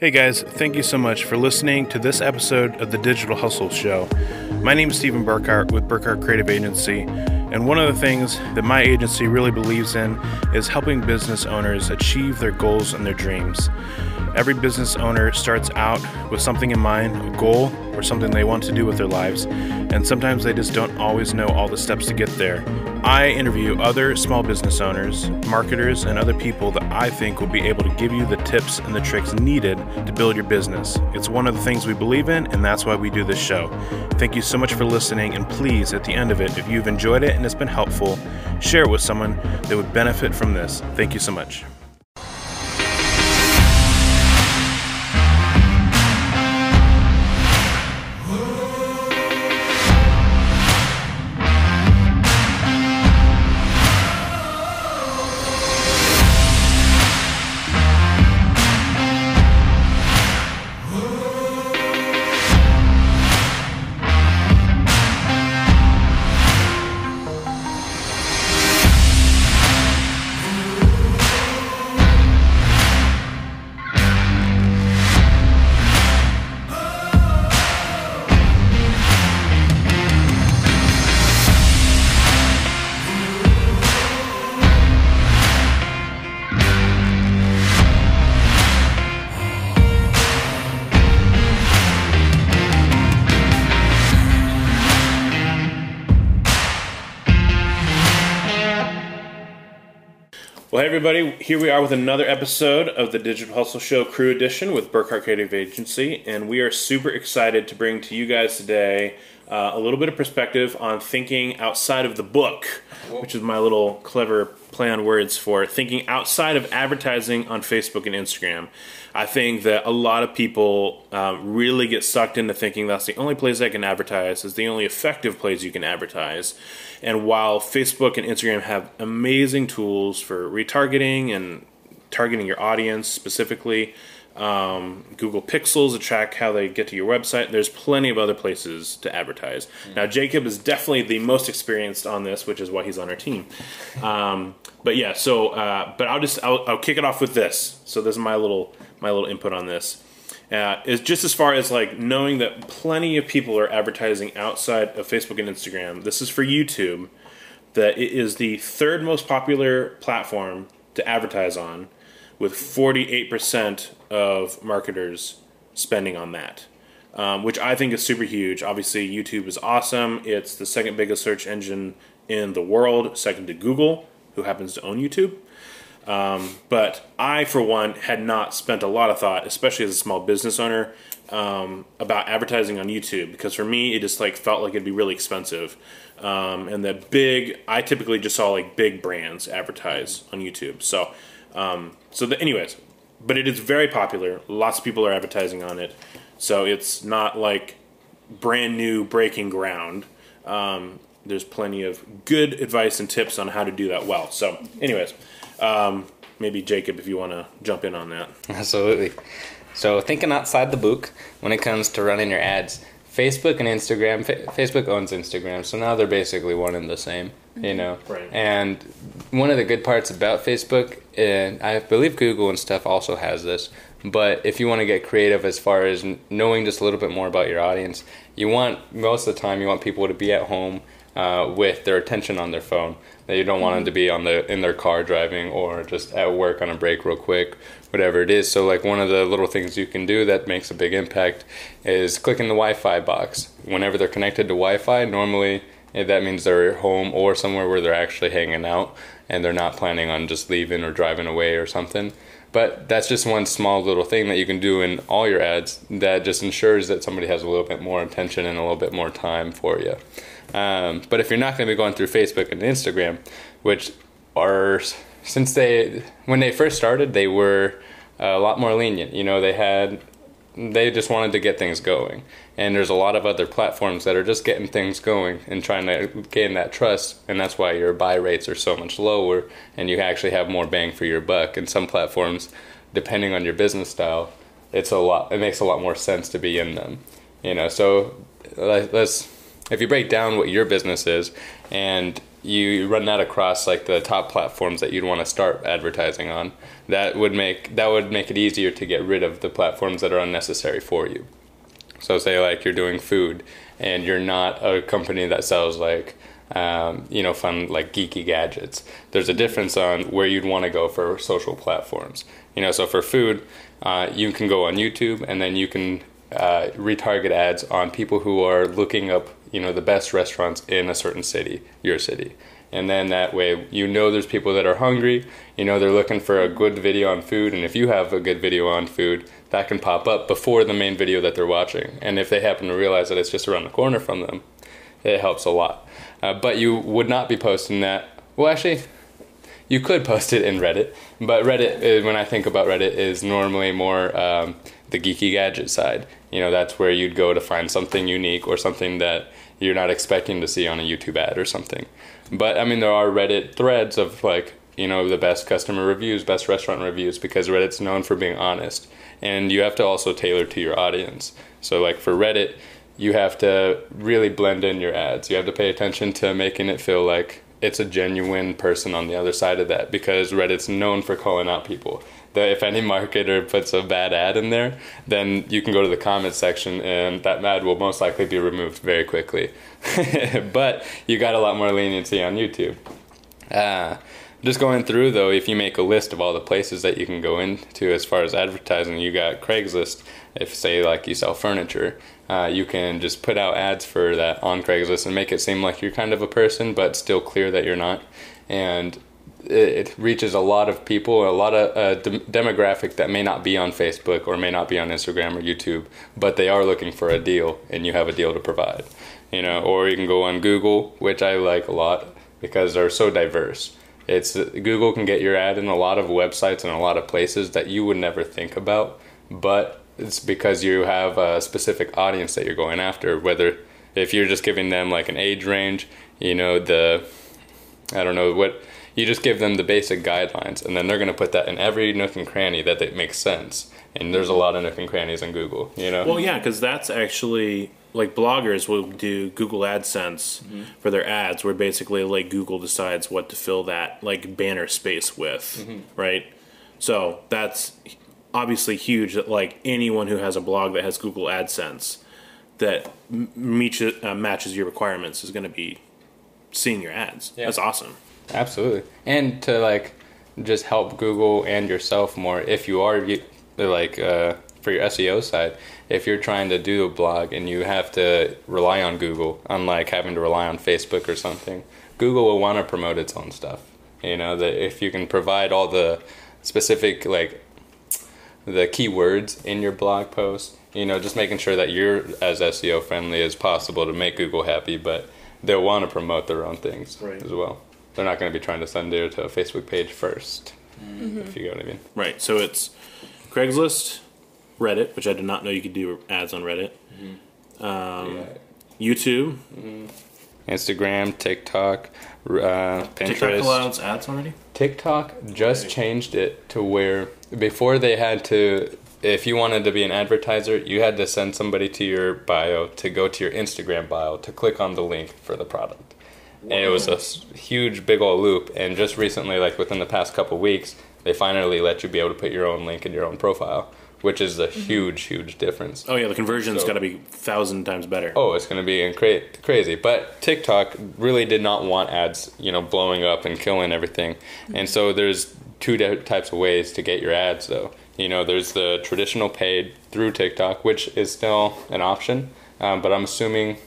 Hey guys, thank you so much for listening to this episode of the Digital Hustle Show. My name is Stephen Burkhart with Burkhart Creative Agency, and one of the things that my agency really believes in is helping business owners achieve their goals and their dreams. Every business owner starts out with something in mind, a goal, or something they want to do with their lives, and sometimes they just don't always know all the steps to get there. I interview other small business owners, marketers, and other people that I think will be able to give you the tips and the tricks needed to build your business. It's one of the things we believe in, and that's why we do this show. Thank you so much for listening, and please, at the end of it, if you've enjoyed it and it's been helpful, share it with someone that would benefit from this. Thank you so much. Well, hey everybody, here we are with another episode of the Digital Hustle Show Crew Edition with Burkhart Creative Agency, and we are super excited to bring to you guys today uh, a little bit of perspective on thinking outside of the book, which is my little clever play on words for thinking outside of advertising on Facebook and Instagram. I think that a lot of people um, really get sucked into thinking that's the only place I can advertise, is the only effective place you can advertise. And while Facebook and Instagram have amazing tools for retargeting and targeting your audience specifically, um, Google Pixels to track how they get to your website. There's plenty of other places to advertise. Mm-hmm. Now, Jacob is definitely the most experienced on this, which is why he's on our team. Um, but yeah, so uh, but I'll just I'll, I'll, kick it off with this. So this is my little my little input on this. Uh, is just as far as like knowing that plenty of people are advertising outside of Facebook and Instagram. This is for YouTube. That it is the third most popular platform to advertise on, with 48% of marketers spending on that, um, which I think is super huge. Obviously, YouTube is awesome. It's the second biggest search engine in the world, second to Google, who happens to own YouTube. Um, but I, for one, had not spent a lot of thought, especially as a small business owner, um, about advertising on YouTube because for me, it just like felt like it'd be really expensive. Um, and the big, I typically just saw like big brands advertise on YouTube. So, um, so the, anyways, but it is very popular. Lots of people are advertising on it, so it's not like brand new breaking ground. Um, there's plenty of good advice and tips on how to do that well. So, anyways, um, maybe Jacob, if you want to jump in on that. Absolutely. So, thinking outside the book when it comes to running your ads, Facebook and Instagram. Fa- Facebook owns Instagram, so now they're basically one and the same. You know, right. and one of the good parts about Facebook, and I believe Google and stuff also has this. But if you want to get creative as far as knowing just a little bit more about your audience, you want most of the time you want people to be at home uh, with their attention on their phone. That you don't want them to be on the in their car driving or just at work on a break real quick, whatever it is. So like one of the little things you can do that makes a big impact is clicking the Wi-Fi box. Whenever they're connected to Wi-Fi, normally eh, that means they're home or somewhere where they're actually hanging out and they're not planning on just leaving or driving away or something. But that's just one small little thing that you can do in all your ads that just ensures that somebody has a little bit more attention and a little bit more time for you. Um, but if you're not going to be going through Facebook and Instagram, which are since they when they first started, they were a lot more lenient. You know, they had they just wanted to get things going, and there's a lot of other platforms that are just getting things going and trying to gain that trust, and that's why your buy rates are so much lower, and you actually have more bang for your buck. And some platforms, depending on your business style, it's a lot. It makes a lot more sense to be in them. You know, so let's if you break down what your business is and you run that across like the top platforms that you'd want to start advertising on, that would make that would make it easier to get rid of the platforms that are unnecessary for you. So say like you're doing food and you're not a company that sells like um, you know fun like geeky gadgets. There's a difference on where you'd want to go for social platforms. You know, so for food, uh, you can go on YouTube and then you can uh, retarget ads on people who are looking up you know the best restaurants in a certain city, your city. And then that way, you know there's people that are hungry. You know they're looking for a good video on food, and if you have a good video on food, that can pop up before the main video that they're watching. And if they happen to realize that it's just around the corner from them, it helps a lot. Uh, but you would not be posting that. Well, actually, you could post it in Reddit, but Reddit, uh, when I think about Reddit, is normally more um, the geeky gadget side. You know, that's where you'd go to find something unique or something that you're not expecting to see on a YouTube ad or something. But I mean, there are Reddit threads of like, you know, the best customer reviews, best restaurant reviews, because Reddit's known for being honest. And you have to also tailor to your audience. So, like for Reddit, you have to really blend in your ads. You have to pay attention to making it feel like it's a genuine person on the other side of that because Reddit's known for calling out people. That if any marketer puts a bad ad in there, then you can go to the comments section and that ad will most likely be removed very quickly. but you got a lot more leniency on YouTube. Uh, just going through though, if you make a list of all the places that you can go into as far as advertising, you got Craigslist. If say like you sell furniture, uh, you can just put out ads for that on Craigslist and make it seem like you're kind of a person, but still clear that you're not. And it, reaches a lot of people, a lot of uh, de- demographic that may not be on Facebook or may not be on Instagram or YouTube, but they are looking for a deal, and you have a deal to provide. You know, or you can go on Google, which I like a lot because they're so diverse. It's Google can get your ad in a lot of websites and a lot of places that you would never think about, but it's because you have a specific audience that you're going after. Whether if you're just giving them like an age range, you know the I don't know what you just give them the basic guidelines, and then they're going to put that in every nook and cranny that it makes sense. And there's a lot of nook and crannies in Google, you know. Well, yeah, because that's actually like bloggers will do Google AdSense mm-hmm. for their ads, where basically like Google decides what to fill that like banner space with, mm-hmm. right? So that's obviously huge that like anyone who has a blog that has Google AdSense that meets, uh, matches your requirements is going to be seeing your ads. Yeah. That's awesome. Absolutely. And to like just help Google and yourself more if you are like uh, for your SEO side, if you're trying to do a blog and you have to rely on Google, unlike having to rely on Facebook or something, Google will want to promote its own stuff. You know, that if you can provide all the specific like the keywords in your blog post. You know, just making sure that you're as SEO friendly as possible to make Google happy, but they'll want to promote their own things right. as well. They're not going to be trying to send you to a Facebook page 1st mm-hmm. if you get what I mean. Right. So it's Craigslist, Reddit, which I did not know you could do ads on Reddit, mm-hmm. um, yeah. YouTube, mm-hmm. Instagram, TikTok, uh, Pinterest. TikTok allows ads already. TikTok just changed it to where before they had to if you wanted to be an advertiser, you had to send somebody to your bio to go to your Instagram bio to click on the link for the product. And it was a huge, big old loop. And just recently, like within the past couple weeks, they finally let you be able to put your own link in your own profile which is a mm-hmm. huge, huge difference. Oh yeah, the conversion's so, got to be thousand times better. Oh, it's going to be cra- crazy. But TikTok really did not want ads, you know, blowing up and killing everything. Mm-hmm. And so there's two types of ways to get your ads, though. You know, there's the traditional paid through TikTok, which is still an option. Um, but I'm assuming,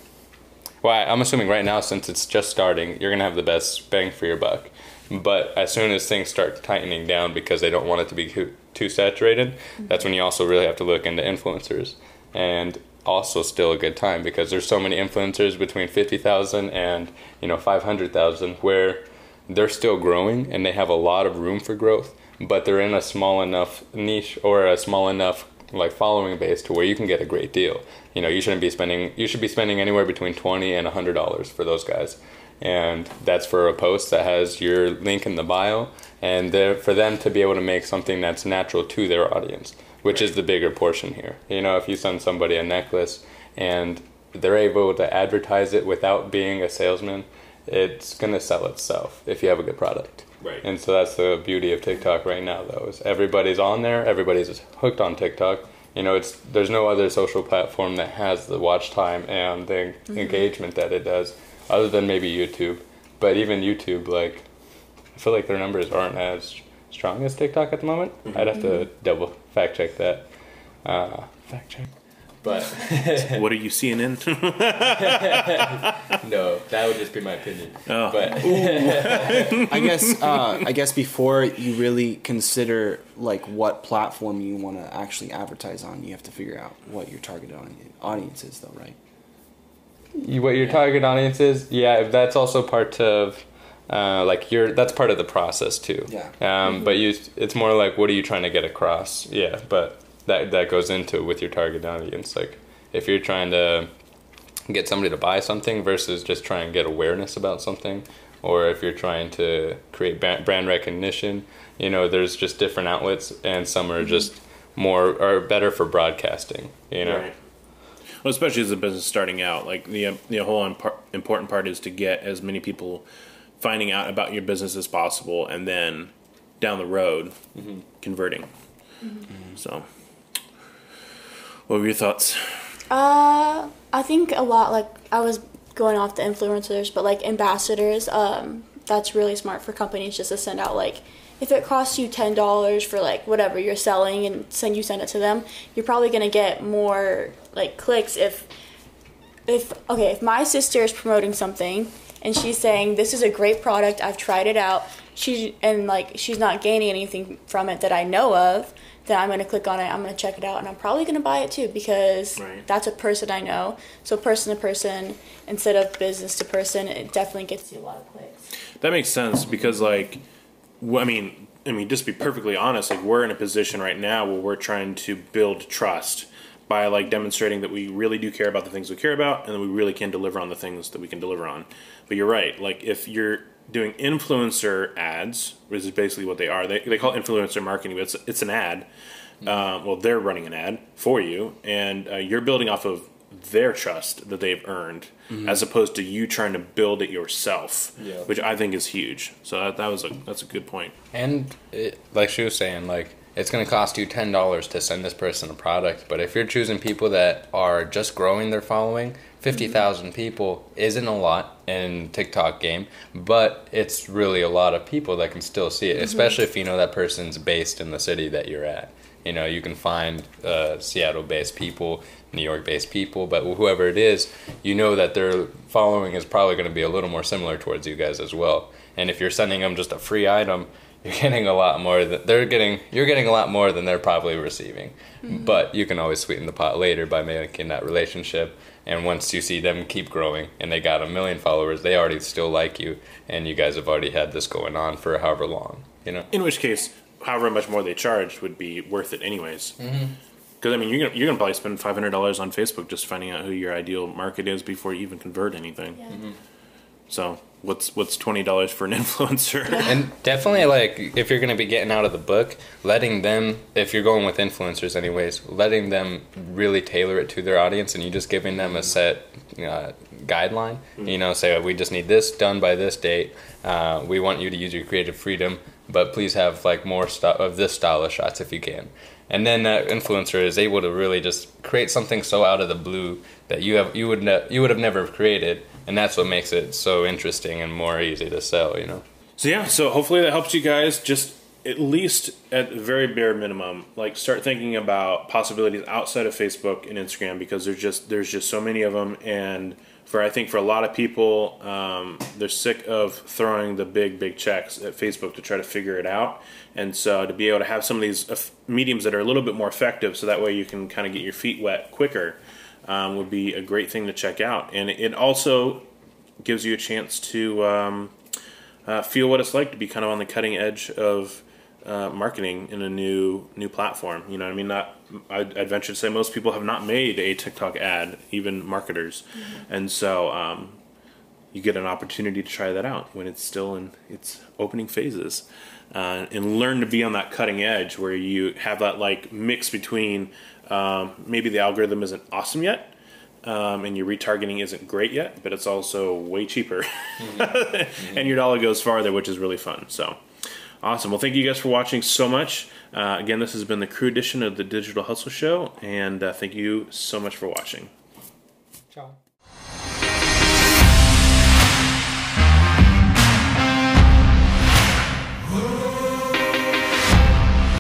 well, I'm assuming right now since it's just starting, you're gonna have the best bang for your buck. But as soon as things start tightening down because they don't want it to be too saturated, mm-hmm. that's when you also really have to look into influencers. And also still a good time because there's so many influencers between 50,000 and, you know, 500,000 where they're still growing and they have a lot of room for growth, but they're in a small enough niche or a small enough like following base to where you can get a great deal. You know, you shouldn't be spending you should be spending anywhere between 20 and $100 for those guys and that's for a post that has your link in the bio and for them to be able to make something that's natural to their audience which is the bigger portion here you know if you send somebody a necklace and they're able to advertise it without being a salesman, it's gonna sell itself if you have a good product. Right. And so that's the beauty of TikTok right now, though, is everybody's on there, everybody's hooked on TikTok. You know, it's there's no other social platform that has the watch time and the mm-hmm. engagement that it does, other than maybe YouTube. But even YouTube, like, I feel like their numbers aren't as strong as TikTok at the moment. I'd have to double fact check that. Uh, fact check. But what are you seeing in? no, that would just be my opinion. Oh. But I guess uh, I guess before you really consider like what platform you want to actually advertise on, you have to figure out what your target audience is, though, right? What your target audience is, yeah, that's also part of. Uh, like you're that's part of the process too. Yeah. um, but you it's more like what are you trying to get across? Yeah but that that goes into with your target audience. Like if you're trying to get somebody to buy something versus just try and get awareness about something or if you're trying to create brand recognition you know there's just different outlets and some are just more are better for broadcasting you know? Right. Well, especially as a business starting out, like the the whole impar- important part is to get as many people finding out about your business as possible, and then down the road converting. So, what were your thoughts? Uh, I think a lot like I was going off the influencers, but like ambassadors, um, that's really smart for companies just to send out like if it costs you ten dollars for like whatever you're selling and send you send it to them, you're probably gonna get more like clicks if if okay if my sister is promoting something and she's saying this is a great product i've tried it out she and like she's not gaining anything from it that i know of then i'm going to click on it i'm going to check it out and i'm probably going to buy it too because Right. that's a person i know so person to person instead of business to person it definitely gets you a lot of clicks That makes sense because, like, I mean, I mean, just to be perfectly honest, like we're in a position right now where we're trying to build trust by like demonstrating that we really do care about the things we care about, and that we really can deliver on the things that we can deliver on. But you're right. Like, if you're doing influencer ads, which is basically what they are, they they call influencer marketing, but it's it's an ad. Uh, well, they're running an ad for you, and uh, you're building off of their trust that they've earned, mm-hmm. as opposed to you trying to build it yourself, Yeah. which I think is huge. So that, that was a that's a good point. And it, like she was saying, like it's going to cost you ten dollars to send this person a product. But if you're choosing people that are just growing their following, fifty mm-hmm. people isn't a lot in TikTok game, but it's really a lot of people that can still see it. Mm-hmm. Especially if you know that person's based in the city that you're at. You know, you can find uh, Seattle-based people, New York-based people, but whoever it is, you know that their following is probably going to be a little more similar towards you guys as well. And if you're sending them just a free item, you're getting a lot more than they're getting. You're getting a lot more than they're probably receiving. Mm-hmm. But you can always sweeten the pot later by making that relationship. And once you see them keep growing and they got a million followers, they already still like you, and you guys have already had this going on for however long. You know. In which case, however much more they charge would be worth it anyways. Mm-hmm. Because I mean, you're gonna you're gonna probably spend five hundred dollars on Facebook just finding out who your ideal market is before you even convert anything. yeah. So what's what's twenty dollars for an influencer? And definitely, like, if you're going to be getting out of the book, letting them, if you're going with influencers, anyways, letting them really tailor it to their audience and you just giving them a set uh, guideline. You know, say, we just need this done by this date. Uh, we want you to use your creative freedom, but please have, like, more st- of this style of shots if you can. And then that influencer is able to really just create something so out of the blue that you have you would ne- you would have never created, and that's what makes it so interesting and more easy to sell. You know. So yeah, so hopefully that helps you guys just at least at the very bare minimum, like start thinking about possibilities outside of Facebook and Instagram because there's just there's just so many of them, and for I think for a lot of people, um, they're sick of throwing the big big checks at Facebook to try to figure it out, and so to be able to have some of these mediums that are a little bit more effective, so that way you can kind of get your feet wet quicker, um, would be a great thing to check out, and it also gives you a chance to. Um, uh, feel what it's like to be kind of on the cutting edge of uh, marketing in a new new platform. You know, what I mean, not I'd, I'd venture to say most people have not made a TikTok ad, even marketers, and so um, you get an opportunity to try that out when it's still in its opening phases. Uh, and learn to be on that cutting edge where you have that like mix between um, maybe the algorithm isn't awesome yet, um, and your retargeting isn't great yet, but it's also way cheaper, and your dollar goes farther, which is really fun. So. Awesome. Well, thank you guys for watching so much. Uh, again, this has been the crew edition of the Digital Hustle Show, and uh, thank you so much for watching. Ciao.